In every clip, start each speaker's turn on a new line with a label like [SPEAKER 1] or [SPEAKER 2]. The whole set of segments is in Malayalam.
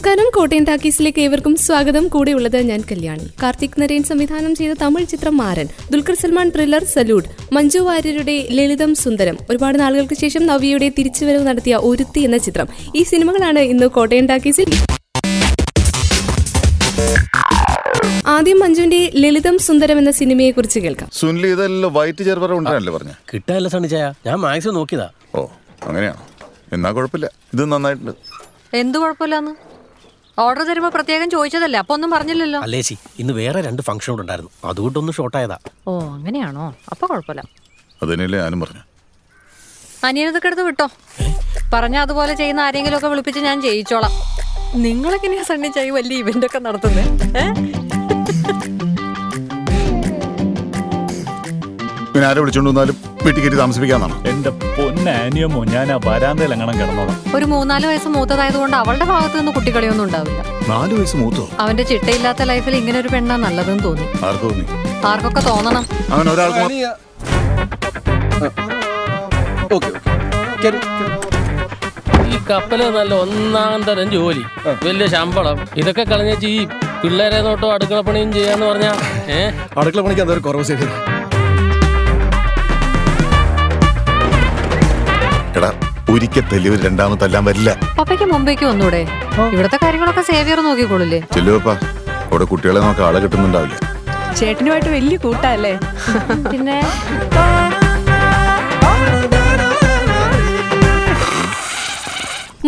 [SPEAKER 1] നമസ്കാരം. കോട്ടയം ടാക്കീസിലേക്ക് ഏവർക്കും സ്വാഗതം. കൂടെയുള്ളത് ഞാൻ കല്യാണി. കാർത്തിക് നരേൻ സംവിധാനം ചെയ്ത തമിഴ് ചിത്രം മാരൻ. Dulquer Salmaan thriller Salute. Manju വാര്യരുടെ ലളിതം സുന്ദരം. ഒരുപാട് നാളുകൾക്ക് ശേഷം നവ്യയുടെ തിരിച്ചുവരവ് നടത്തിയ ഒരുത്തി എന്ന ചിത്രം. ഈ സിനിമകളാണ് ഇന്ന് കോട്ടയം ടാക്കീസിൽ ആദ്യം മഞ്ജുവിന്റെ ലളിതം സുന്ദരം എന്ന സിനിമയെ കുറിച്ച് കേൾക്കാം.
[SPEAKER 2] സുനിൽ ഇതെല്ലാം വൈറ്റ് ചെറുപറ ഉണ്ടാനല്ലേ പറഞ്ഞ?
[SPEAKER 3] കിട്ടാല്ല സണ്ണിച്ചായ ഞാൻ മാക്സിമം നോക്കിയതാ.
[SPEAKER 2] ഓ അങ്ങനെയാണോ? എന്നാ കുഴപ്പമില്ല. ഇത് നന്നായിട്ടുണ്ട്.
[SPEAKER 4] എന്ത് കുഴപ്പമില്ലാന്ന്? ഓർഡർ തരുമ്പോ പ്രത്യേകം ചോദിച്ചതല്ലേ? അപ്പൊ ഒന്നും പറഞ്ഞില്ലല്ലോ.
[SPEAKER 3] അല്ലേശി ഇന്ന് വേറെ രണ്ട് ഫംഗ്ഷൻ കൂടെ ഉണ്ടായിരുന്നു. അതുകൊണ്ടൊന്ന് ഷോർട്ടായതാ
[SPEAKER 4] ഓ അങ്ങനെയാണോ? അപ്പൊ കുഴപ്പമില്ല.
[SPEAKER 2] അതിനല്ലേ ഞാനും പറഞ്ഞു.
[SPEAKER 4] അനിയനതൊക്കെ എടുത്ത് വിട്ടോ. പറഞ്ഞ അതുപോലെ ചെയ്യുന്ന ആരെങ്കിലും ഒക്കെ വിളിപ്പിച്ച് ഞാൻ ചെയ്യിച്ചോളാം നിങ്ങളെങ്ങനെയാ സണ്ണിച്ചായി വലിയ ഇവന്റ് ഒക്കെ നടത്തുന്നത്
[SPEAKER 2] പിന്നെ ആരെ വിളിച്ചോണ്ട് വന്നാലും വീട്ടിൽ കയറ്റി താമസിപ്പിക്കാന്നാണ്?
[SPEAKER 5] എന്റെ പൊന്നാനിയമോ ഞാൻ ആ വരാന്തയിൽ എങ്ങനെ കിടന്നോളാം.
[SPEAKER 4] ഒരു മൂന്നാൽ വയസ്സ് മൂത്തതായതുകൊണ്ട് അവളുടെ ഭാഗത്ത് നിന്ന് കുട്ടികളിയൊന്നും ഉണ്ടാവില്ല.
[SPEAKER 2] നാല് വയസ്സ് മൂത്തോ?
[SPEAKER 4] അവന്റെ ചിട്ടയില്ലാത്ത ലൈഫിൽ ഇങ്ങനെ ഒരു പെണ്ണാ നല്ലതെന്ന് തോന്നി.
[SPEAKER 2] ആർക്ക് തോന്നി?
[SPEAKER 4] ആർക്കൊക്കെ തോന്നണം.
[SPEAKER 2] അങ്ങനെ ഒരാൾക്ക്
[SPEAKER 6] ഈ കപ്പൽ നല്ല ഒന്നാം തരം ജോലി വലിയ ശമ്പളം. ഇതൊക്കെ കളഞ്ഞേച്ച് ഈ പിള്ളേരെ നോട്ടോ അടുക്കള പണിയും ചെയ്യാന്ന് പറഞ്ഞാ ഏഹ്
[SPEAKER 3] അടുക്കള പണിക്ക് അതൊരു കുറവ് ശരി
[SPEAKER 2] ഒരിക്കൽ തല്ലി ഒരു രണ്ടാമത് തല്ലാൻ വരില്ല.
[SPEAKER 4] പപ്പയ്ക്ക് മുമ്പേക്ക് വന്നൂടെ? ഇവിടത്തെ കാര്യങ്ങളൊക്കെ സേവിയർ നോക്കിക്കോളില്ലേ
[SPEAKER 2] ചെല്ലുവപ്പാ അവിടെ കുട്ടികളെ നോക്കാൻ ആളെ കിട്ടുന്നുണ്ടാവില്ല.
[SPEAKER 7] ചേട്ടനുമായിട്ട് വലിയ കൂട്ടല്ലേ?
[SPEAKER 4] പിന്നെ?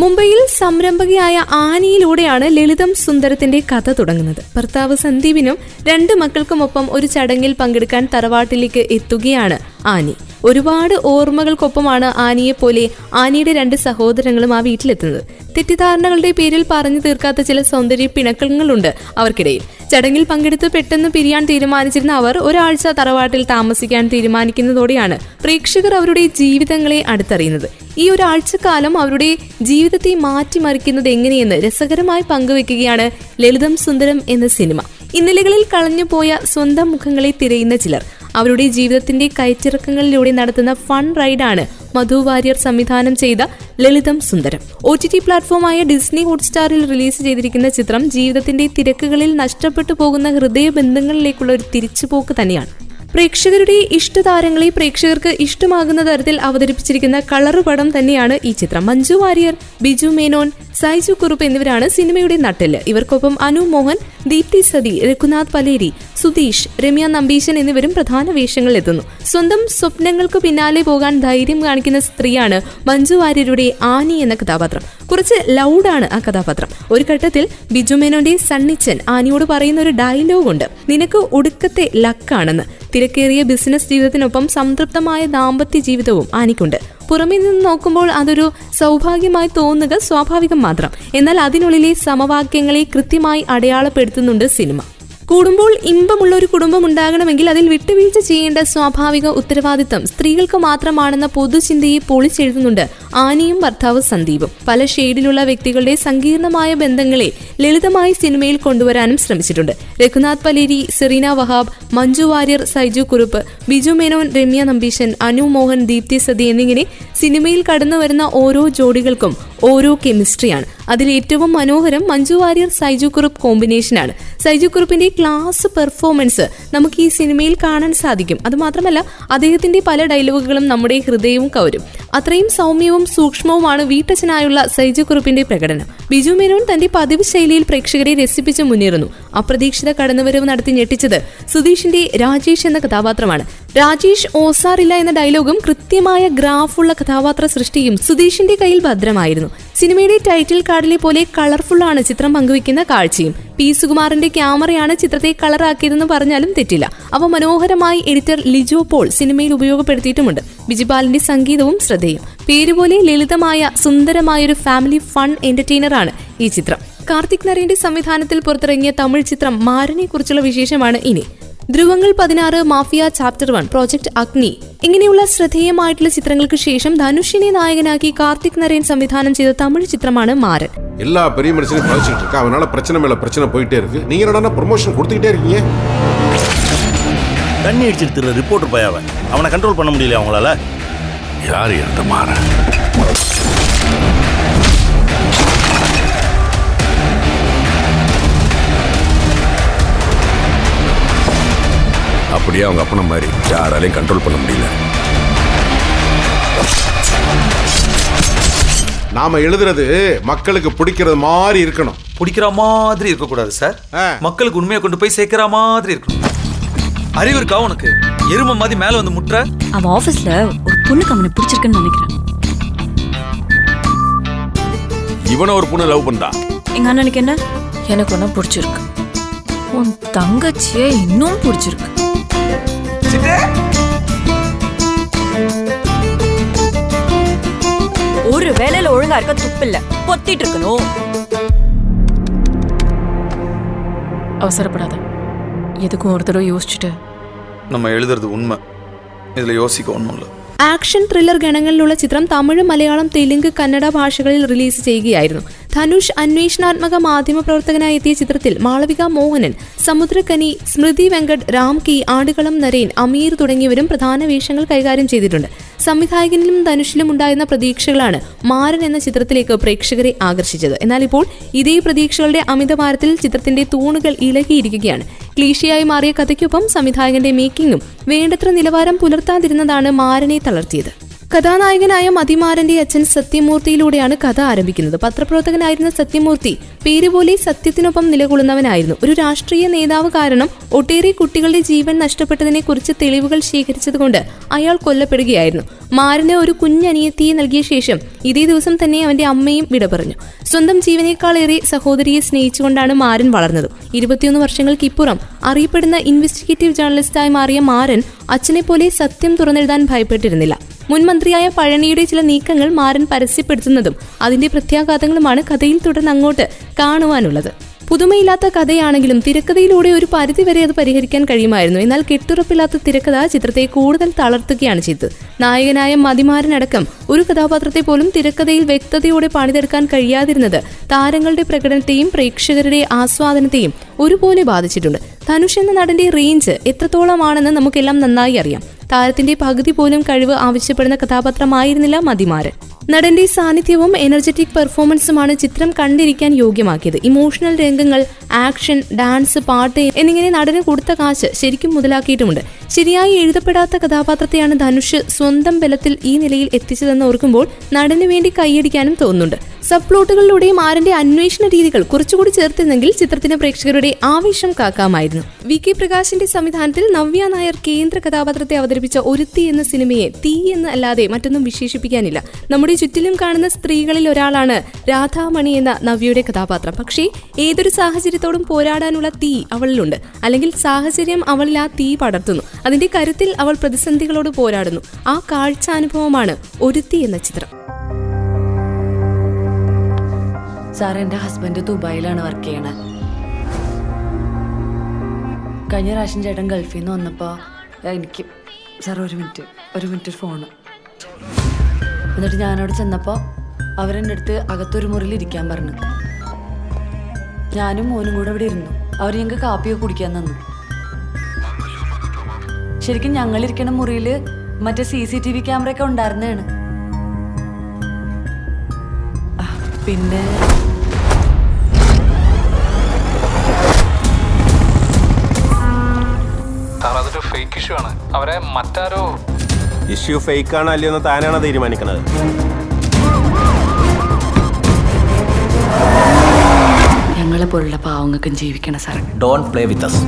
[SPEAKER 1] മുംബൈയിൽ സംരംഭകയായ ആനിയിലൂടെയാണ് ലളിതം സുന്ദരത്തിന്റെ കഥ തുടങ്ങുന്നത്. ഭർത്താവ് സന്ദീപിനും രണ്ട് മക്കൾക്കുമൊപ്പം ഒരു ചടങ്ങിൽ പങ്കെടുക്കാൻ തറവാട്ടിലേക്ക് എത്തുകയാണ് ആനി. ഒരുപാട് ഓർമ്മകൾക്കൊപ്പമാണ് ആനിയെ പോലെ ആനിയുടെ രണ്ട് സഹോദരങ്ങളും ആ വീട്ടിലെത്തുന്നത്. തെറ്റിദ്ധാരണകളുടെ പേരിൽ പറഞ്ഞു തീർക്കാത്ത ചില സൗന്ദര്യ പിണക്കങ്ങളുണ്ട് അവർക്കിടയിൽ. ചടങ്ങിൽ പങ്കെടുത്ത് പെട്ടെന്ന് പിരിയാൻ തീരുമാനിച്ചിരുന്ന അവർ ഒരാഴ്ച തറവാട്ടിൽ താമസിക്കാൻ തീരുമാനിക്കുന്നതോടെയാണ് പ്രേക്ഷകർ അവരുടെ ജീവിതങ്ങളെ അടുത്തറിയുന്നത്. ഈ ഒരാഴ്ചക്കാലം അവരുടെ ജീവിതത്തെ മാറ്റിമറിക്കുന്നത് എങ്ങനെയെന്ന് രസകരമായി പങ്കുവെക്കുകയാണ് ലളിതം സുന്ദരം എന്ന സിനിമ. ഇന്നലകളിൽ കളഞ്ഞുപോയ സ്വന്തം മുഖങ്ങളെ തിരയുന്ന ചിലർ. അവരുടെ ജീവിതത്തിന്റെ കയറ്റിറക്കങ്ങളിലൂടെ നടത്തുന്ന ഫൺ റൈഡാണ് മധു വാര്യർ സംവിധാനം ചെയ്ത Lalitham Sundaram. O T T പ്ലാറ്റ്ഫോമായ Disney ഹോട്ട്സ്റ്റാറിൽ റിലീസ് ചെയ്തിരിക്കുന്ന ചിത്രം ജീവിതത്തിന്റെ തിരക്കുകളിൽ നഷ്ടപ്പെട്ടു പോകുന്ന ഹൃദയബന്ധങ്ങളിലേക്കുള്ള ഒരു തിരിച്ചുപോക്ക് തന്നെയാണ്. പ്രേക്ഷകരുടെ ഇഷ്ടതാരങ്ങളെ പ്രേക്ഷകർക്ക് ഇഷ്ടമാകുന്ന തരത്തിൽ അവതരിപ്പിച്ചിരിക്കുന്ന കളറ് പടം തന്നെയാണ് ഈ ചിത്രം. മഞ്ജു വാര്യർ ബിജു മേനോൻ സൈജു കുറുപ്പ് എന്നിവരാണ് സിനിമയുടെ നട്ടെല്ല്. ഇവർക്കൊപ്പം അനു മോഹൻ ദീപ്തി സതി രഘുനാഥ് പലേരി സുധീഷ് രമ്യ നമ്പീശൻ എന്നിവരും പ്രധാന വേഷങ്ങൾ എത്തുന്നു. സ്വന്തം സ്വപ്നങ്ങൾക്ക് പിന്നാലെ പോകാൻ ധൈര്യം കാണിക്കുന്ന സ്ത്രീയാണ് മഞ്ജു വാര്യരുടെ ആനി എന്ന കഥാപാത്രം. കുറച്ച് ലൗഡാണ് ആ കഥാപാത്രം. ഒരു ഘട്ടത്തിൽ ബിജു മേനോന്റെ സണ്ണിച്ചൻ ആനിയോട് പറയുന്ന ഒരു ഡയലോഗ് ഉണ്ട്. നിനക്ക് ഒടുക്കത്തെ ലക്കാണെന്ന് തിരക്കേറിയ ബിസിനസ് ജീവിതത്തിനൊപ്പം സംതൃപ്തമായ ദാമ്പത്യ ജീവിതവും ആനിക്കുണ്ട്. പുറമേ നിന്ന് നോക്കുമ്പോൾ അതൊരു സൗഭാഗ്യമായി തോന്നുക സ്വാഭാവികം മാത്രം. എന്നാൽ അതിനുള്ളിലെ സമവാക്യങ്ങളെ കൃത്യമായി അടയാളപ്പെടുത്തുന്നുണ്ട് സിനിമ. കൂടുമ്പോൾ ഇമ്പമുള്ള കുടുംബം ഉണ്ടാകണമെങ്കിൽ അതിൽ വിട്ടുവീഴ്ച ചെയ്യേണ്ട സ്വാഭാവിക ഉത്തരവാദിത്തം സ്ത്രീകൾക്ക് മാത്രമാണെന്ന പൊതുചിന്തയെ പൊളിച്ചെഴുതുന്നുണ്ട് ആനിയും ഭർത്താവ് സന്ദീപും. പല ഷെയ്ഡിലുള്ള വ്യക്തികളുടെ സങ്കീർണമായ ബന്ധങ്ങളെ ലളിതമായി സിനിമയിൽ കൊണ്ടുവരാനും ശ്രമിച്ചിട്ടുണ്ട്. രഘുനാഥ് പലേരി സെറീന വഹാബ് മഞ്ജു വാര്യർ സൈജു കുറുപ്പ് ബിജു മേനോൻ രമ്യ നമ്പീശൻ അനു മോഹൻ ദീപ്തി സതി എന്നിങ്ങനെ സിനിമയിൽ കടന്നുവരുന്ന ഓരോ ജോഡികൾക്കും ഓരോ കെമിസ്ട്രിയാണ്. അതിൽ ഏറ്റവും മനോഹരം മഞ്ജു വാര്യർ സൈജു കുറുപ്പ് കോമ്പിനേഷനാണ് സൈജു കുറുപ്പിന്റെ ക്ലാസ് പെർഫോമൻസ് നമുക്ക് ഈ സിനിമയിൽ കാണാൻ സാധിക്കും. അത് മാത്രമല്ല അദ്ദേഹത്തിന്റെ പല ഡയലോഗുകളും നമ്മുടെ ഹൃദയവും കവരും. അത്രയും സൗമ്യവും സൂക്ഷ്മവുമാണ് വീട്ടച്ഛനായുള്ള സൈജു കുറുപ്പിന്റെ പ്രകടനം. ബിജു മേനോൻ തന്റെ പതിവ് ശൈലിയിൽ പ്രേക്ഷകരെ രസിപ്പിച്ച് മുന്നേറുന്നു. അപ്രതീക്ഷിത കടന്നുവരവ് നടത്തി ഞെട്ടിച്ചത് സുധീഷിന്റെ രാജേഷ് എന്ന കഥാപാത്രമാണ്. രാജേഷ് ഓസാറില്ല എന്ന ഡയലോഗും കൃത്യമായ ഗ്രാഫുള്ള കഥാപാത്ര സൃഷ്ടിയും സുധീഷിന്റെ കയ്യിൽ ഭദ്രമായിരുന്നു. സിനിമയുടെ ടൈറ്റിൽ കാർഡിലെ പോലെ കളർഫുള്ളാണ് ചിത്രം പങ്കുവയ്ക്കുന്ന കാഴ്ചയും. പി സുകുമാറിന്റെ ക്യാമറയാണ് ചിത്രത്തെ കളറാക്കിയതെന്ന് പറഞ്ഞാലും തെറ്റില്ല. അവ മനോഹരമായി എഡിറ്റർ ലിജോ പോൾ സിനിമയിൽ ഉപയോഗപ്പെടുത്തിയിട്ടുമുണ്ട്. ബിജിപാലിന്റെ സംഗീതവും ശ്രദ്ധേയം. പേരുപോലെ ലളിതമായ സുന്ദരമായൊരു ഫാമിലി ഫൺ എന്റർടൈനറാണ് ഈ ചിത്രം. കാർത്തിക് നരേന്റെ സംവിധാനത്തിൽ പുറത്തിറങ്ങിയ തമിഴ് ചിത്രം മാരനെ കുറിച്ചുള്ള വിശേഷമാണ് ഇനി. ധ്രുവങ്ങൾ പതിനാറ് മാഫിയ ചാപ്റ്റർ വൺ പ്രോജക്ട് അഗ്നി ഇങ്ങനെയുള്ള ശ്രദ്ധേയമായിട്ടുള്ള ചിത്രങ്ങൾക്ക് ശേഷം ധനുഷിനെ നായകനാക്കി കാർത്തിക് നരേൻ സംവിധാനം ചെയ്ത തമിഴ് ചിത്രമാണ് മാരൻ
[SPEAKER 8] எல்லா பெரிய மனுஷனையும் பழச்சிட்டு இருக்கா அவனால பிரச்சனை மேல பிரச்சனை போயிட்டே இருக்கு நீங்க என்னடா ப்ரொமோஷன் கொடுத்துக்கிட்டே இருக்கீங்க
[SPEAKER 9] தண்ணி அடிச்சிருக்கிற ரிப்போர்ட்டர் பையன் அவனை கண்ட்ரோல் பண்ண முடியல அவங்களால
[SPEAKER 2] யார் அந்த மாற
[SPEAKER 8] அப்படியே அவங்க அப்பன மாதிரி யாராலையும் கண்ட்ரோல் பண்ண முடியல. நாம எழுதுறது மக்களுக்கு பிடிக்கிறது மாதிரி இருக்கணும்.
[SPEAKER 10] பிடிக்கிற மாதிரி இருக்கக்கூடாது சார். மக்களுக்கு உண்மையை கொண்டு போய் சேர்க்கிற மாதிரி இருக்கணும். அறிவு இருக்கா உனக்கு? எரும மாதிரி மேல வந்து முட்டுற?
[SPEAKER 7] அவன் ஆபீஸ்ல ஒரு பொண்ணுக்கு அவனை பிடிச்சிருக்குன்னு நினைக்கிறேன்.
[SPEAKER 8] இவனை ஒரு பொண்ணு லவ் பண்றா?
[SPEAKER 7] எங்க அண்ணனுக்கு என்ன?
[SPEAKER 11] எனக்கு ஒன்றும் பிடிச்சிருக்கு. உன் தங்கச்சியை இன்னும் பிடிச்சிருக்கு.
[SPEAKER 7] ஒரு வேலையில ஒழுங்கா இருக்க துப்பு இல்ல பொத்திட்டு இருக்கணும்
[SPEAKER 11] அவசரப்படாத எதுக்கும் ஒரு தடவை யோசிச்சுட்டு
[SPEAKER 10] நம்ம எழுதுறது உண்மை இதுல யோசிக்க ஒன்றும் இல்லை
[SPEAKER 1] ആക്ഷൻ ത്രില്ലർ ഗണങ്ങളിലുള്ള ചിത്രം തമിഴ് മലയാളം തെലുങ്ക് കന്നഡ ഭാഷകളിൽ റിലീസ് ചെയ്യുകയായിരുന്നു ധനുഷ് അന്വേഷണാത്മക മാധ്യമ പ്രവർത്തകനായി എത്തിയ ചിത്രത്തിൽ മാളവിക മോഹനൻ സമുദ്രക്കനി സ്മൃതി വെങ്കട് രാം കി ആടുകളം നരേൻ അമീർ തുടങ്ങിയവരും പ്രധാന വേഷങ്ങൾ കൈകാര്യം ചെയ്തിട്ടുണ്ട്. സംവിധായകനിലും ധനുഷിലും ഉണ്ടായിരുന്ന പ്രതീക്ഷകളാണ് മാരൻ എന്ന ചിത്രത്തിലേക്ക് പ്രേക്ഷകരെ ആകർഷിച്ചത്. എന്നാൽ ഇപ്പോൾ ഇതേ പ്രതീക്ഷകളുടെ അമിതഭാരത്തിൽ ചിത്രത്തിന്റെ തൂണുകൾ ഇളകിയിരിക്കുകയാണ്. ക്ലീഷയായി മാറിയ കഥയ്ക്കൊപ്പം സംവിധായകന്റെ മേക്കിങ്ങും വേണ്ടത്ര നിലവാരം പുലർത്താതിരുന്നതാണ് മാരനെ തളർത്തിയത്. കഥാനായകനായ മതിമാരന്റെ അച്ഛൻ സത്യമൂർത്തിയിലൂടെയാണ് കഥ ആരംഭിക്കുന്നത്. പത്രപ്രവർത്തകനായിരുന്ന സത്യമൂർത്തി പേരുപോലെ സത്യത്തിനൊപ്പം നിലകൊള്ളുന്നവനായിരുന്നു. ഒരു രാഷ്ട്രീയ നേതാവ് കാരണം ഒട്ടേറെ കുട്ടികളുടെ ജീവൻ നഷ്ടപ്പെട്ടതിനെ കുറിച്ച് തെളിവുകൾ ശേഖരിച്ചതുകൊണ്ട് അയാൾ കൊല്ലപ്പെടുകയായിരുന്നു. മാരന് ഒരു കുഞ്ഞനിയത്തിയെ നൽകിയ ശേഷം ഇതേ ദിവസം തന്നെ അവന്റെ അമ്മയും വിട പറഞ്ഞു. സ്വന്തം ജീവനേക്കാളേറെ സഹോദരിയെ സ്നേഹിച്ചുകൊണ്ടാണ് മാരൻ വളർന്നത്. ഇരുപത്തിയൊന്ന് വർഷങ്ങൾക്കിപ്പുറം അറിയപ്പെടുന്ന ഇൻവെസ്റ്റിഗേറ്റീവ് ജേർണലിസ്റ്റായി മാറിയ മാരൻ അച്ഛനെ പോലെ സത്യം തുറന്നെഴുതാൻ ഭയപ്പെട്ടിരുന്നില്ല. മുൻ മന്ത്രിയായ പഴനിയുടെ ചില നീക്കങ്ങൾ മാരൻ പരസ്യപ്പെടുത്തുന്നതും അതിന്റെ പ്രത്യാഘാതങ്ങളുമാണ് കഥയിൽ തുടർന്ന് അങ്ങോട്ട് കാണുവാനുള്ളത്. പുതുമയില്ലാത്ത കഥയാണെങ്കിലും തിരക്കഥയിലൂടെ ഒരു പരിധിവരെ അത് പരിഹരിക്കാൻ കഴിയുമായിരുന്നു. എന്നാൽ കെട്ടുറപ്പില്ലാത്ത തിരക്കഥ ചിത്രത്തെ കൂടുതൽ തളർത്തുകയാണ് ചെയ്തത്. നായകനായ മതിമാരനടക്കം ഒരു കഥാപാത്രത്തെ പോലും തിരക്കഥയിൽ വ്യക്തതയോടെ പണിതെടുക്കാൻ കഴിയാതിരുന്നത് താരങ്ങളുടെ പ്രകടനത്തെയും പ്രേക്ഷകരുടെ ആസ്വാദനത്തെയും ഒരുപോലെ ബാധിച്ചിട്ടുണ്ട്. ധനുഷ് എന്ന നടന്റെ റേഞ്ച് എത്രത്തോളമാണെന്ന് നമുക്കെല്ലാം നന്നായി അറിയാം. താരത്തിന്റെ പകുതി പോലും കഴിവ് ആവശ്യപ്പെടുന്ന കഥാപാത്രമായിരുന്നില്ല മതിമാരൻ നടന്റെ സാന്നിധ്യവും എനർജറ്റിക് പെർഫോമൻസുമാണ് ചിത്രം കണ്ടിരിക്കാൻ യോഗ്യമാക്കിയത്. ഇമോഷണൽ രംഗങ്ങൾ ആക്ഷൻ ഡാൻസ് പാട്ട് എന്നിങ്ങനെ നടന് കൊടുത്ത കാശ് ശരിക്കും മുതലാക്കിയിട്ടുമുണ്ട്. ശരിയായി എഴുതപ്പെടാത്ത കഥാപാത്രത്തെയാണ് ധനുഷ് സ്വന്തം ബലത്തിൽ ഈ നിലയിൽ എത്തിച്ചതെന്ന് ഓർക്കുമ്പോൾ നടന് വേണ്ടി കൈയടിക്കാനും തോന്നുന്നുണ്ട്. സബ് പ്ലോട്ടുകളിലൂടെയും ആരന്റെ അന്വേഷണ രീതികൾ കുറച്ചുകൂടി ചേർത്തിരുന്നെങ്കിൽ ചിത്രത്തിന് പ്രേക്ഷകരുടെ ആവേശം കാക്കാമായിരുന്നു. വി കെ പ്രകാശിന്റെ സംവിധാനത്തിൽ നവ്യ നായർ കേന്ദ്ര കഥാപാത്രത്തെ അവതരിപ്പിച്ച ഒരുത്തി എന്ന സിനിമയെ തീ എന്ന് അല്ലാതെ മറ്റൊന്നും വിശേഷിപ്പിക്കാനില്ല. നമ്മുടെ ചുറ്റിലും കാണുന്ന സ്ത്രീകളിൽ ഒരാളാണ് രാധാമണി എന്ന നവ്യയുടെ കഥാപാത്രം. പക്ഷേ ഏതൊരു സാഹചര്യത്തോടും പോരാടാനുള്ള തീ അവളിലുണ്ട്. അല്ലെങ്കിൽ സാഹചര്യം അവളിൽ ആ തീ പടർത്തുന്നു. അതിന്റെ കരുത്തിൽ അവൾ പ്രതിസന്ധികളോട് പോരാടുന്നു. ആ കാഴ്ചാനുഭവമാണ് ഒരുത്തി എന്ന ചിത്രം.
[SPEAKER 11] സാർ എന്റെ ഹസ്ബൻഡ് ദുബായിലാണ് വർക്ക് ചെയ്യണത് കഴിഞ്ഞ പ്രാവശ്യം ചേട്ടൻ ഗൾഫിൽ നിന്ന് വന്നപ്പോൾ എനിക്ക് സാർ ഒരു മിനിറ്റ് ഒരു മിനിറ്റ് ഫോണ്. എന്നിട്ട് ഞാനവിടെ ചെന്നപ്പോൾ അവരെന്റെ അടുത്ത് അകത്തൊരു മുറിയിൽ ഇരിക്കാൻ പറഞ്ഞു. ഞാനും മോനും കൂടെ ഇവിടെ ഇരുന്നു. അവർ ഞങ്ങൾക്ക് കാപ്പിയൊക്കെ കുടിക്കാൻ തന്നു. ശരിക്കും ഞങ്ങളിരിക്കണ മുറിയിൽ മറ്റേ സി സി ടി വി ക്യാമറയൊക്കെ ഉണ്ടായിരുന്നതാണ്. പിന്നെ
[SPEAKER 5] ഇഷ്യൂ ആണ് അവരെ മറ്റാരോ
[SPEAKER 3] ഇഷ്യൂ ഫേക്ക് ആണ് അല്ലയോ എന്ന് താനാണ് തീരുമാനിക്കുന്നത്
[SPEAKER 11] ഞങ്ങളെ പോലുള്ള പാവങ്ങൾക്കും ജീവിക്കണം sir
[SPEAKER 9] don't play with us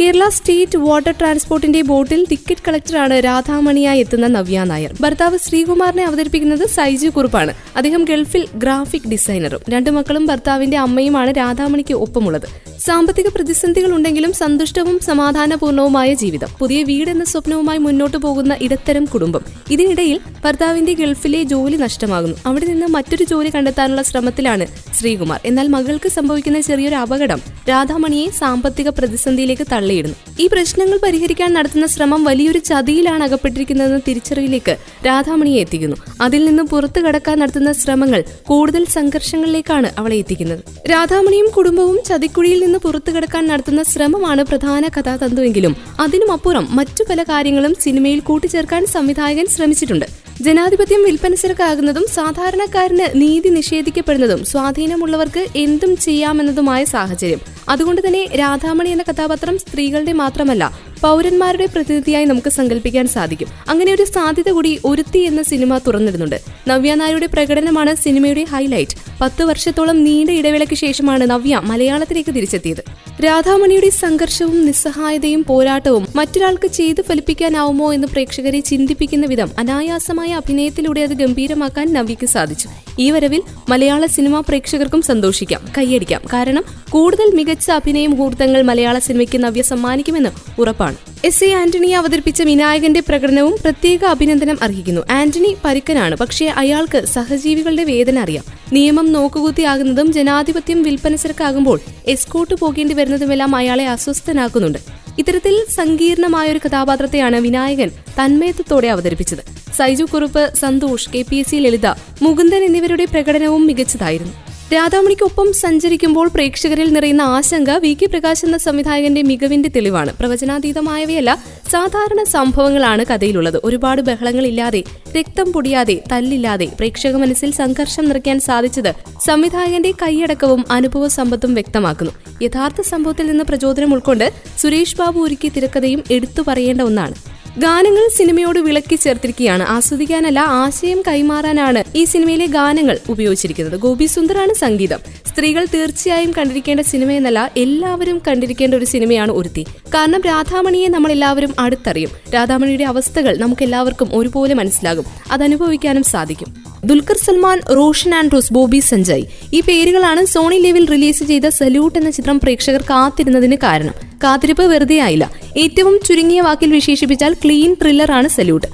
[SPEAKER 1] Kerala state water ട്രാൻസ്പോർട്ടിന്റെ ബോട്ടിൽ ടിക്കറ്റ് കളക്ടറാണ് രാധാമണിയായി എത്തുന്ന നവ്യ നായർ. ഭർത്താവ് ശ്രീകുമാറിനെ അവതരിപ്പിക്കുന്നത് സൈജു കുറുപ്പാണ്. അദ്ദേഹം ഗൾഫിൽ ഗ്രാഫിക് ഡിസൈനറും. രണ്ടു മക്കളും ഭർത്താവിന്റെ അമ്മയുമാണ് രാധാമണിക്ക് ഒപ്പമുള്ളത്. സാമ്പത്തിക പ്രതിസന്ധികൾ ഉണ്ടെങ്കിലും സന്തുഷ്ടവും സമാധാനപൂർണവുമായ ജീവിതം. പുതിയ വീട് എന്ന സ്വപ്നവുമായി മുന്നോട്ടു പോകുന്ന ഇടത്തരം കുടുംബം. ഇതിനിടയിൽ ഭർത്താവിന്റെ ഗൾഫിലെ ജോലി നഷ്ടമാകുന്നു. അവിടെ നിന്ന് മറ്റൊരു ജോലി കണ്ടെത്താനുള്ള ശ്രമത്തിലാണ് ശ്രീകുമാർ. എന്നാൽ മകൾക്ക് സംഭവിക്കുന്ന ചെറിയൊരു അപകടം രാധാമണിയെ സാമ്പത്തിക പ്രതിസന്ധിയിലേക്ക് തള്ളിയിടുന്നു. ഈ പ്രശ്നങ്ങൾ പരിഹരിക്കാൻ നടത്തുന്ന ശ്രമം വലിയൊരു ചതിയിലാണ് അകപ്പെട്ടിരിക്കുന്നതെന്ന് തിരിച്ചറിവിലേക്ക് രാധാമണിയെ എത്തിക്കുന്നു. അതിൽ നിന്ന് പുറത്തു കടക്കാൻ നടത്തുന്ന ശ്രമങ്ങൾ കൂടുതൽ സംഘർഷങ്ങളിലേക്കാണ് അവളെ എത്തിക്കുന്നത്. രാധാമണിയും കുടുംബവും ചതിക്കുഴിയിൽ നിന്ന് പുറത്തു കടക്കാൻ നടത്തുന്ന ശ്രമമാണ് പ്രധാന കഥാതന്തുവെങ്കിലും അതിനുമപ്പുറം മറ്റു പല കാര്യങ്ങളും സിനിമയിൽ കൂട്ടിച്ചേർക്കാൻ സംവിധായകൻ ശ്രമിച്ചിട്ടുണ്ട്. ജനാധിപത്യം വിൽപ്പനച്ചരക്കാകുന്നതും സാധാരണക്കാരന് നീതി നിഷേധിക്കപ്പെടുന്നതും സ്വാധീനമുള്ളവർക്ക് എന്തും ചെയ്യാമെന്നതുമായ സാഹചര്യം. അതുകൊണ്ട് തന്നെ രാധാമണി എന്ന കഥാപാത്രം സ്ത്രീകളുടെ മാത്രമല്ല പൗരന്മാരുടെ പ്രതിനിധിയായി നമുക്ക് സങ്കല്പിക്കാൻ സാധിക്കും. അങ്ങനെ ഒരു സാധ്യത കൂടി ഒരുത്തി എന്ന സിനിമ തുറന്നിടുന്നുണ്ട്. നവ്യ നായരുടെ പ്രകടനമാണ് സിനിമയുടെ ഹൈലൈറ്റ്. പത്ത് വർഷത്തോളം നീണ്ട ഇടവേളയ്ക്ക് ശേഷമാണ് നവ്യ മലയാളത്തിലേക്ക് തിരിച്ചെത്തിയത്. രാധാമണിയുടെ സംഘർഷവും നിസ്സഹായതയും പോരാട്ടവും മറ്റൊരാൾക്ക് ചെയ്തു ഫലിപ്പിക്കാനാവുമോ എന്ന് പ്രേക്ഷകരെ ചിന്തിപ്പിക്കുന്ന വിധം അനായാസമായ അഭിനയത്തിലൂടെ അത് ഗംഭീരമാക്കാൻ നവ്യക്ക് സാധിച്ചു. ഈ വരവിൽ മലയാള സിനിമാ പ്രേക്ഷകർക്കും സന്തോഷിക്കാം. കൈയടിക്കാം. കാരണം കൂടുതൽ മികച്ച അഭിനയ മുഹൂർത്തങ്ങൾ മലയാള സിനിമയ്ക്ക് നവ്യ സമ്മാനിക്കുമെന്ന് ഉറപ്പാണ്. എസ് എ ആന്റണിയെ അവതരിപ്പിച്ച വിനായകന്റെ പ്രകടനവും പ്രത്യേക അഭിനന്ദനം അർഹിക്കുന്നു. ആന്റണി പരുക്കനാണ്. പക്ഷേ അയാൾക്ക് സഹജീവികളുടെ വേദന അറിയാം. നിയമം നോക്കുകുത്തിയാകുന്നതും ജനാധിപത്യം വിൽപ്പന ചരക്കാകുമ്പോൾ എസ്കോട്ട് പോകേണ്ടി വരുന്നതുമെല്ലാം അയാളെ അസ്വസ്ഥനാക്കുന്നുണ്ട്. ഇത്തരത്തിൽ സങ്കീർണമായ ഒരു കഥാപാത്രത്തെയാണ് വിനായകൻ തന്മയത്വത്തോടെ അവതരിപ്പിച്ചത്. Saiju Kurup Santhosh K P S C Lalitha Mukundan എന്നിവരുടെ പ്രകടനവും മികച്ചതായിരുന്നു. രാധാമണിക്കൊപ്പം സഞ്ചരിക്കുമ്പോൾ പ്രേക്ഷകരിൽ നിറയുന്ന ആശങ്ക വി കെ പ്രകാശ് എന്ന സംവിധായകന്റെ മികവിന്റെ തെളിവാണ്. പ്രവചനാതീതമായവയല്ല സാധാരണ സംഭവങ്ങളാണ് കഥയിലുള്ളത്. ഒരുപാട് ബഹളങ്ങളില്ലാതെ രക്തം പൊടിയാതെ തല്ലില്ലാതെ പ്രേക്ഷക മനസ്സിൽ സംഘർഷം നിറയ്ക്കാൻ സാധിച്ചത് സംവിധായകന്റെ കൈയടക്കവും അനുഭവ സമ്പത്തും വ്യക്തമാക്കുന്നു. യഥാർത്ഥ സംഭവത്തിൽ നിന്ന് പ്രചോദനം ഉൾക്കൊണ്ട് സുരേഷ് ബാബു ഒരുക്കിയ തിരക്കഥയും എടുത്തു പറയേണ്ട ഒന്നാണ്. ഗാനങ്ങൾ സിനിമയോട് വിളക്കി ചേർത്തിരിക്കുകയാണ്. ആസ്വദിക്കാനല്ല ആശയം കൈമാറാനാണ് ഈ സിനിമയിലെ ഗാനങ്ങൾ ഉപയോഗിച്ചിരിക്കുന്നത്. ഗോപി സുന്ദറാണ് സംഗീതം. സ്ത്രീകൾ തീർച്ചയായും കണ്ടിരിക്കേണ്ട സിനിമ എന്നല്ല എല്ലാവരും കണ്ടിരിക്കേണ്ട ഒരു സിനിമയാണ് ഒരുത്തി. കാരണം രാധാമണിയെ നമ്മൾ എല്ലാവരും അടുത്തറിയും. രാധാമണിയുടെ അവസ്ഥകൾ നമുക്ക് എല്ലാവർക്കും ഒരുപോലെ മനസ്സിലാകും. അത് അനുഭവിക്കാനും സാധിക്കും. ദുൽഖർ സൽമാൻ റോഷൻ ആൻഡ്രൂസ് ബോബി സഞ്ജയ്. ഈ പേരുകളാണ് സോണി ലെവിൽ റിലീസ് ചെയ്ത സല്യൂട്ട് എന്ന ചിത്രം പ്രേക്ഷകർ കാത്തിരുന്നതിന് കാരണം. കാത്തിരിപ്പ് വെറുതെ ആയില്ല ഏറ്റവും ചുരുങ്ങിയ വാക്കിൽ വിശേഷിപ്പിച്ചാൽ ക്ലീൻ ത്രില്ലറാണ് സല്യൂട്ട്.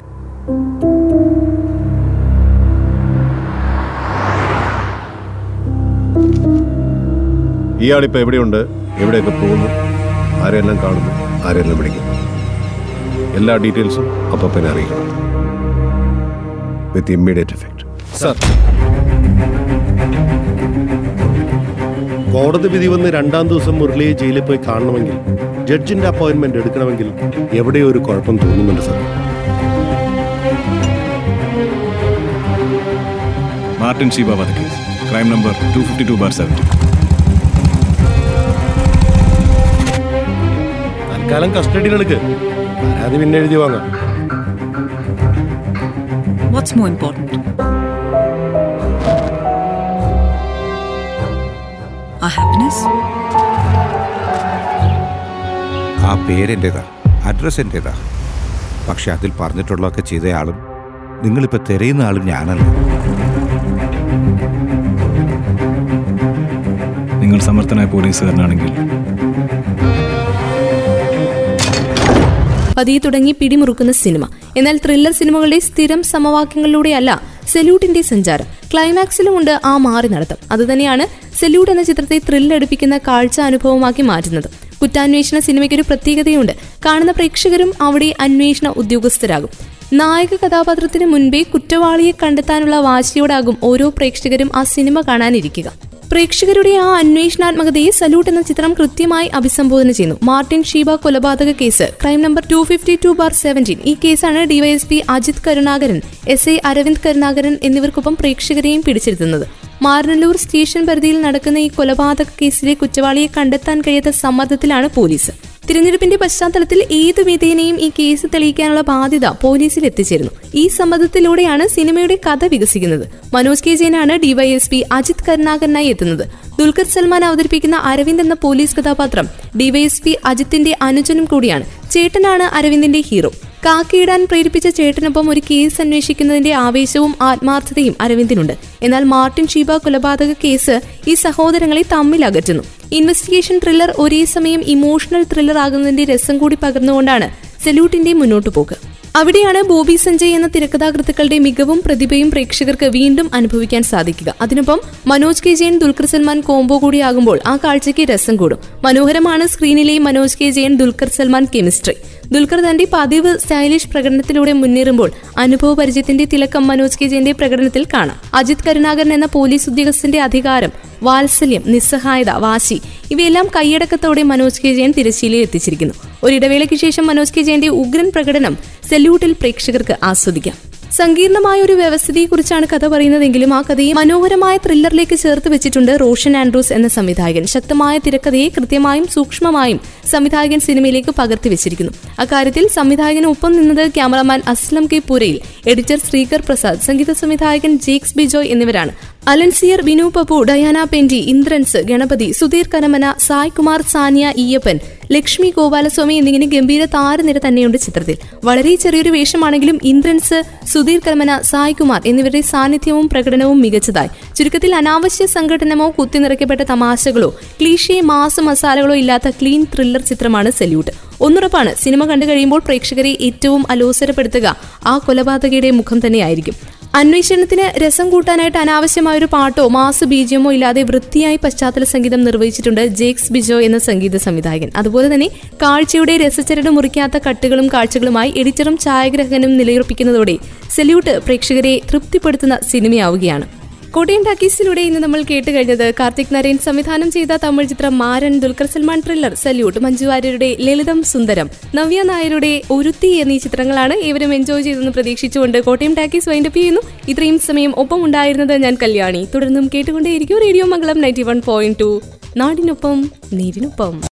[SPEAKER 8] ഇയാളിപ്പോ എവിടെയുണ്ട്? എവിടെയൊക്കെ പോകുന്നു? ആരെല്ലാം കാണുന്നു? ആരെല്ലാം വിളിക്കുന്നു? എല്ലാ ഡീറ്റെയിൽസും അപ്പനെ അറിയിക്കണം. വിത്ത് ഇമ്മീഡിയറ്റ് എഫക്ട്
[SPEAKER 3] സർ കോടതി വിധി വന്ന് രണ്ടാം ദിവസം മുരളിയെ ജയിലിൽ പോയി കാണണമെങ്കിൽ ജഡ്ജിന്റെ അപ്പോയിന്റ്മെന്റ് എടുക്കണമെങ്കിൽ എവിടെയോ ഒരു കുഴപ്പം തോന്നുന്നുണ്ട് sir.
[SPEAKER 12] Martin C Baba case crime number two fifty two bar seventy
[SPEAKER 3] തൽക്കാലം കസ്റ്റഡിയിലെടുക്ക് പരാതി പിന്നെ എഴുതി വാങ്ങാം.
[SPEAKER 13] What's more important? Our happiness
[SPEAKER 14] ആ പേരെന്റെതാ അഡ്രസ് എന്റെതാ പക്ഷെ അതിൽ പറഞ്ഞിട്ടുള്ളതൊക്കെ ചെയ്തയാളും നിങ്ങളിപ്പോൾ തിരയുന്ന ആളും ഞാനല്ല.
[SPEAKER 12] നിങ്ങൾ സമർത്ഥനായ പോലീസുകാരനാണെങ്കിൽ.
[SPEAKER 1] പതിയെ തുടങ്ങി പിടിമുറുക്കുന്ന സിനിമ. എന്നാൽ ത്രില്ലർ സിനിമകളുടെ സ്ഥിരം സമവാക്യങ്ങളിലൂടെയല്ല സെല്യൂട്ടിന്റെ സഞ്ചാരം. ക്ലൈമാക്സിലുമുണ്ട് ആ മാറി നടത്തം. അതുതന്നെയാണ് സെല്യൂട്ട് എന്ന ചിത്രത്തെ ത്രില്ലടിപ്പിക്കുന്ന കാഴ്ച അനുഭവമാക്കി മാറ്റുന്നത്. കുറ്റാന്വേഷണ സിനിമയ്ക്കൊരു പ്രത്യേകതയുണ്ട്. കാണുന്ന പ്രേക്ഷകരും അവിടെ അന്വേഷണ ഉദ്യോഗസ്ഥരാകും. നായക കഥാപാത്രത്തിന് മുൻപേ കുറ്റവാളിയെ കണ്ടെത്താനുള്ള വാശിയോടാകും ഓരോ പ്രേക്ഷകരും ആ സിനിമ കാണാനിരിക്കുക. പ്രേക്ഷകരുടെ ആ അന്വേഷണാത്മകതയെ സല്യൂട്ട് എന്ന ചിത്രം കൃത്യമായി അഭിസംബോധന ചെയ്യുന്നു. മാർട്ടിൻ ഷീബ കൊലപാതക case. Crime number two fifty two bar seventeen ഈ കേസാണ് DYSP Ajith Karunakaran S I Aravind Karunakaran എന്നിവർക്കൊപ്പം പ്രേക്ഷകരെയും പിടിച്ചിരുത്തുന്നത് മാറനല്ലൂർ സ്റ്റേഷൻ പരിധിയിൽ നടക്കുന്ന ഈ കൊലപാതക കേസിലെ കുറ്റവാളിയെ കണ്ടെത്താൻ കഴിയാത്ത സമ്മർദ്ദത്തിലാണ് പോലീസ്. തിരഞ്ഞെടുപ്പിന്റെ പശ്ചാത്തലത്തിൽ ഏതു വിധേനയും ഈ കേസ് തെളിയിക്കാനുള്ള ബാധ്യത പോലീസിൽ എത്തിച്ചേരുന്നു. ഈ സമ്മതത്തിലൂടെയാണ് സിനിമയുടെ കഥ വികസിക്കുന്നത്. മനോജ് കെ ജയനാണ് ഡിവൈഎസ്പി അജിത് കരുണാകരനായി എത്തുന്നത്. ദുൽഖർ സൽമാൻ അവതരിപ്പിക്കുന്ന അരവിന്ദ് എന്ന പോലീസ് കഥാപാത്രം ഡിവൈഎസ്പി അജിത്തിന്റെ അനുജനും കൂടിയാണ്. ചേട്ടനാണ് അരവിന്ദിന്റെ ഹീറോ. കാക്കിയിടാൻ പ്രേരിപ്പിച്ച ചേട്ടനൊപ്പം ഒരു കേസ് അന്വേഷിക്കുന്നതിന്റെ ആവേശവും ആത്മാർത്ഥതയും അരവിന്ദിനുണ്ട്. എന്നാൽ മാർട്ടിൻ ഷീബ കൊലപാതക കേസ് ഈ സഹോദരങ്ങളെ തമ്മിൽ അകറ്റുന്നു. ഇൻവെസ്റ്റിഗേഷൻ ത്രില്ലർ ഒരേ സമയം ഇമോഷണൽ ത്രില്ലർ ആകുന്നതിന്റെ രസം കൂടി പകർന്നുകൊണ്ടാണ് സെല്യൂട്ടിന്റെ മുന്നോട്ടു പോക്ക്. അവിടെയാണ് ബോബി സഞ്ജയ് എന്ന തിരക്കഥാകൃത്തുക്കളുടെ മികവും പ്രതിഭയും പ്രേക്ഷകർക്ക് വീണ്ടും അനുഭവിക്കാൻ സാധിക്കുക. അതിനൊപ്പം മനോജ് കെ ജയൻ ദുൽഖർ സൽമാൻ കോംബോ കൂടിയാകുമ്പോൾ ആ കാഴ്ചയ്ക്ക് രസം കൂടും. മനോഹരമാണ് സ്ക്രീനിലെ മനോജ് കെ ജയൻ ദുൽഖർ സൽമാൻ കെമിസ്ട്രി. ദുൽഖർ തന്റെ പതിവ് സ്റ്റൈലിഷ് പ്രകടനത്തിലൂടെ മുന്നേറുമ്പോൾ അനുഭവ പരിചയത്തിന്റെ തിലക്കം മനോജ് കെ ജയന്റെ പ്രകടനത്തിൽ കാണാം. അജിത് കരുണാകരൻ എന്ന പോലീസ് ഉദ്യോഗസ്ഥന്റെ അധികാരം വാത്സല്യം നിസ്സഹായത വാശി ഇവയെല്ലാം കൈയടക്കത്തോടെ മനോജ് കെ ജയൻ തിരശ്ശീലയിൽ എത്തിച്ചിരിക്കുന്നു. ഒരിടവേളയ്ക്ക് ശേഷം മനോജ് കെ ജയന്റെ ഉഗ്രൻ പ്രകടനം സെല്യൂട്ടിൽ പ്രേക്ഷകർക്ക് ആസ്വദിക്കാം. സങ്കീർണമായ ഒരു വ്യവസ്ഥിതിയെക്കുറിച്ചാണ് കഥ പറയുന്നതെങ്കിലും ആ കഥയെ മനോഹരമായ ത്രില്ലറിലേക്ക് ചേർത്ത് വെച്ചിട്ടുണ്ട് റോഷൻ ആൻഡ്രൂസ് എന്ന സംവിധായകൻ. ശക്തമായ തിരക്കഥയെ കൃത്യമായും സൂക്ഷ്മമായും സംവിധായകൻ സിനിമയിലേക്ക് പകർത്തി വെച്ചിരിക്കുന്നു. അക്കാര്യത്തിൽ സംവിധായകന് ഒപ്പം നിന്നത് cameraman Aslam K. Purayil editor Sreekar Prasad സംഗീത സംവിധായകൻ ജേക്സ് ബിജോയ് എന്നിവരാണ്. അലൻസിയർ ബിനു പപ്പു ഡയാന പെൻഡി ഇന്ദ്രൻസ് ഗണപതി സുധീർ കരമന സായ് കുമാർ സാനിയ ഈയപ്പൻ ലക്ഷ്മി ഗോപാലസ്വാമി എന്നിങ്ങനെ ഗംഭീര താരനിര തന്നെയുണ്ട് ചിത്രത്തിൽ. വളരെ ചെറിയൊരു വേഷമാണെങ്കിലും ഇന്ദ്രൻസ് സുധീർ കരമന സായ് കുമാർ എന്നിവരുടെ സാന്നിധ്യവും പ്രകടനവും മികച്ചതായി. ചുരുക്കത്തിൽ അനാവശ്യ സംഘടനമോ കുത്തിനിറക്കപ്പെട്ട തമാശകളോ ക്ലീഷേ മാസ മസാലകളോ ഇല്ലാത്ത ക്ലീൻ ത്രില്ലർ ചിത്രമാണ് സല്യൂട്ട്. ഒന്നുറപ്പാണ് സിനിമ കണ്ടു കഴിയുമ്പോൾ പ്രേക്ഷകരെ ഏറ്റവും അലോസരപ്പെടുത്തുക ആ കൊലപാതകയുടെ മുഖം തന്നെയായിരിക്കും. അന്വേഷണത്തിന് രസം കൂട്ടാനായിട്ട് അനാവശ്യമായ ഒരു പാട്ടോ മാസ് ബീജിയമോ ഇല്ലാതെ വൃത്തിയായി പശ്ചാത്തല സംഗീതം നിർവഹിച്ചിട്ടുണ്ട് ജേക്സ് ബിജോ എന്ന സംഗീത സംവിധായകൻ. അതുപോലെ തന്നെ കാഴ്ചയുടെ രസചരട് മുറിക്കാത്ത കട്ടുകളും കാഴ്ചകളുമായി എഡിറ്ററും ഛായാഗ്രഹകനും നിലയുറപ്പിക്കുന്നതോടെ സെല്യൂട്ട് പ്രേക്ഷകരെ തൃപ്തിപ്പെടുത്തുന്ന സിനിമയാവുകയാണ്. കോട്ടയം ടാക്കീസിലൂടെ ഇന്ന് നമ്മൾ കേട്ട് കഴിഞ്ഞത് കാർത്തിക് നരേൻ സംവിധാനം ചെയ്ത തമിഴ് ചിത്രം മാരൻ ദുൽഖർ സൽമാൻ ത്രില്ലർ സല്യൂട്ട് മഞ്ജു വാര്യരുടെ ലളിതം സുന്ദരം. നവ്യ നായരുടെ ഒരുത്തി എന്നീ ചിത്രങ്ങളാണ് ഇവരും എൻജോയ് ചെയ്തെന്ന് പ്രതീക്ഷിച്ചുകൊണ്ട് കോട്ടയം ടാക്കീസ് വൈൻഡപ്പ് ചെയ്യുന്നു. ഇത്രയും സമയം ഒപ്പം ഉണ്ടായിരുന്നത് ഞാൻ കല്യാണി. തുടർന്നും കേട്ടുകൊണ്ടേയിരിക്കും radio Mangalam ninety one point two നാടിനൊപ്പം നീരിനൊപ്പം.